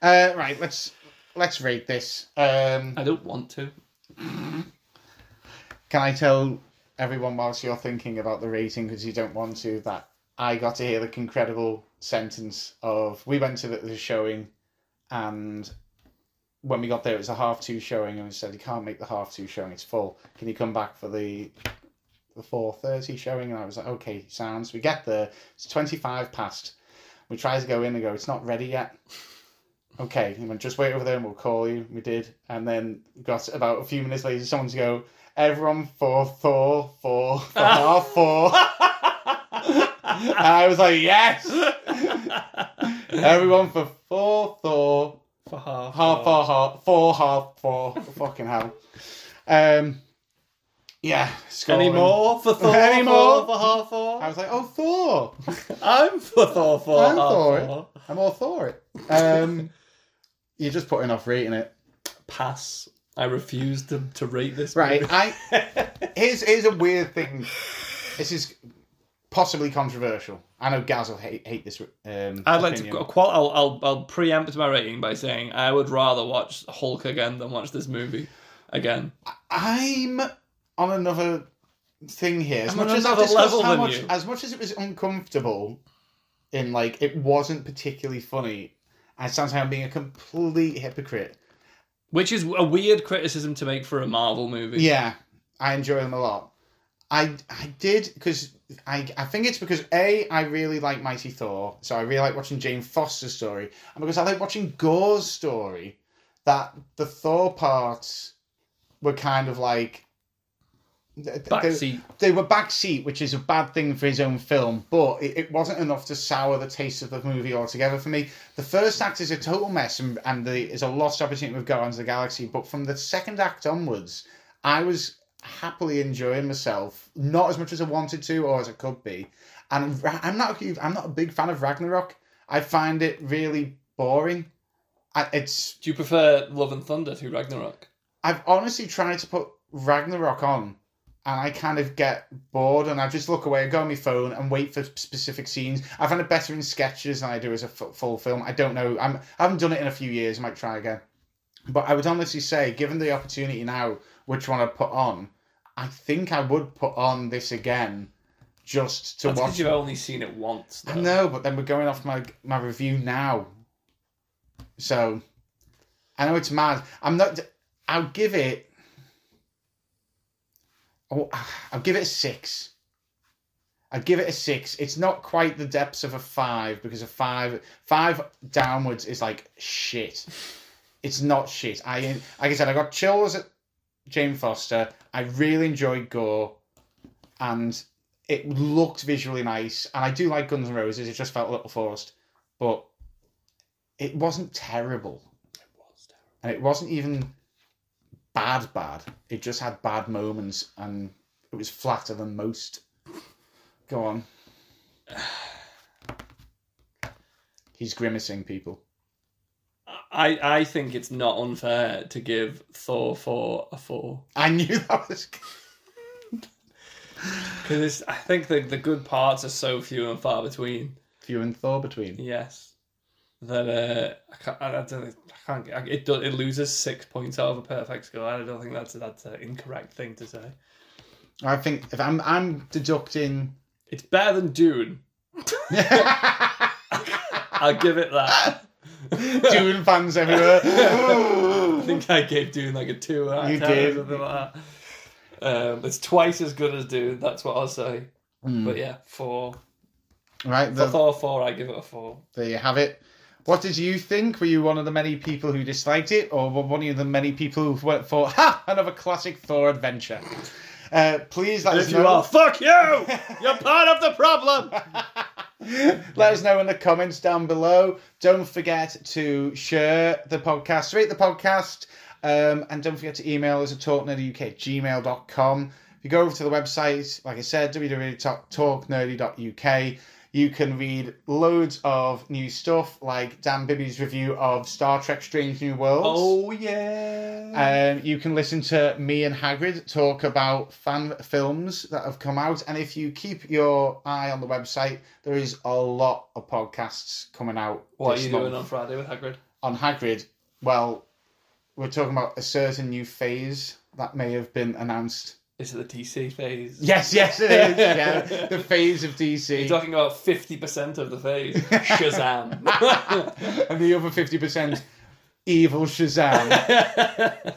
A: uh, right, let's let's rate this. Um,
B: I don't want to.
A: Can I tell everyone whilst you're thinking about the rating because you don't want to that I got to hear the incredible sentence of we went to the, the showing and when we got there it was a half two showing and we said you can't make the half two showing it's full. Can you come back for the the 4.30 showing? And I was like okay sounds. We get there it's 25 past. We try to go in and go it's not ready yet. Okay he went just wait over there and we'll call you. We did. And then got about a few minutes later someone to go everyone for Thor for for half four. And I was like yes. Everyone for four Thor
B: For half.
A: half four half four half four fucking hell um yeah
B: Any
A: scoring.
B: more for Thor?
A: Any more?
B: For half four?
A: I was like oh Thor
B: I'm for Thor for
A: I'm
B: half
A: it.
B: four.
A: I'm all for it um you're just putting off rating it
B: Pass. I refuse to, to rate this.
A: Right,
B: movie.
A: I here's here's a weird thing. This is possibly controversial. I know Gaz will hate hate this. Um,
B: I'd like
A: opinion.
B: to. Qual- I'll, I'll I'll preempt my rating by saying I would rather watch Hulk again than watch this movie again.
A: I'm on another thing here. As
B: I'm
A: much as I've discussed
B: level
A: how much,
B: you.
A: as much as it was uncomfortable, in like it wasn't particularly funny. And it sounds like I'm being a complete hypocrite.
B: Which is a weird criticism to make for a Marvel movie.
A: Yeah, I enjoy them a lot. I I did because I I think it's because a I really like Mighty Thor, so I really like watching Jane Foster's story, and because I like watching Gorr's story, that the Thor parts were kind of like they, they- they were backseat, which is a bad thing for his own film, but it, it wasn't enough to sour the taste of the movie altogether for me. The first act is a total mess, and, and the, is a lost opportunity with Guardians of the Galaxy, but from the second act onwards, I was happily enjoying myself, not as much as I wanted to or as I could be. And I'm not a huge, I'm not a big fan of Ragnarok. I find it really boring. I, it's
B: Do you prefer Love and Thunder to Ragnarok?
A: I've honestly tried to put Ragnarok on, and I kind of get bored, and I just look away, I go on my phone, and wait for specific scenes. I find it better in sketches than I do as a full film. I don't know. I'm I haven't done it in a few years. I might try again. But I would honestly say, given the opportunity now, which one I put on, I think I would put on this again, just to
B: That's
A: watch.
B: you've only seen it once.
A: I know, but then we're going off my my review now. So I know it's mad. I'm not. I'll give it. Oh, I'll give it a six. I'd give it a six. It's not quite the depths of a five because a five five downwards is like shit. It's not shit. I like I said, I got chills at Jane Foster. I really enjoyed Gorr, and it looked visually nice. And I do like Guns N' Roses. It just felt a little forced, but it wasn't terrible, and it wasn't even bad. Bad. It just had bad moments, and it was flatter than most. Go on. He's grimacing, people.
B: I, I think it's not unfair to give Thor 4 a 4.
A: I knew that was.
B: Because I think the, the good parts are so few and far between.
A: Few and Thor between.
B: Yes. That uh, I can't. I don't. I can't. get- It do, it loses six points out of a perfect score. I don't think that's that's an incorrect thing to say.
A: I think if I'm I'm deducting.
B: It's better than Dune. I'll give it that.
A: Dune fans everywhere.
B: I think I gave Dune like a two out of
A: You
B: 10
A: did.
B: something like that. Um, it's twice as good as Dune. That's what I'll say.
A: Hmm.
B: But yeah, four.
A: right,
B: For
A: the,
B: Thor four, I give it a four.
A: there you have it. What did you think? Were you one of the many people who disliked it, or were one of the many people who went for ha another classic Thor adventure? Uh, please let us know.
B: you are, fuck you! You're part of the problem.
A: Let us know in the comments down below. Don't forget to share the podcast, rate the podcast, um, and don't forget to email us at talknerdyuk at gmail.com. If you go over to the website, like I said, www.talknerdy.uk, you can read loads of new stuff like Dan Bibby's review of Star Trek Strange New Worlds.
B: Oh yeah.
A: Um, you can listen to me and Hagrid talk about fan films that have come out, and if you keep your eye on the website, there is a lot of podcasts coming out.
B: what are you
A: month.
B: doing on Friday with Hagrid?
A: on Hagrid? Well, we're talking about a certain new phase that may have been announced.
B: Is it the DC phase?
A: Yes, yes, it is. yeah, the phase of DC,
B: You're talking about fifty percent of the phase. Shazam.
A: and the other fifty percent evil Shazam.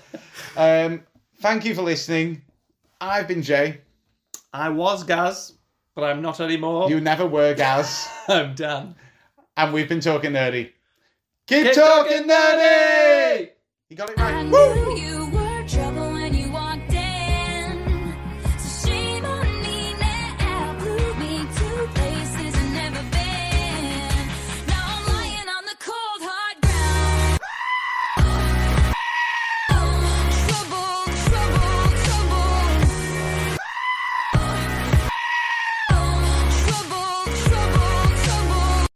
A: um, thank you for listening. I've been Jay.
B: I was Gaz, but I'm not anymore.
A: You never were, Gaz.
B: I'm Dan.
A: and we've been talking nerdy. Keep,
B: Keep
A: talking,
B: talking
A: nerdy! You got it right.
C: knew you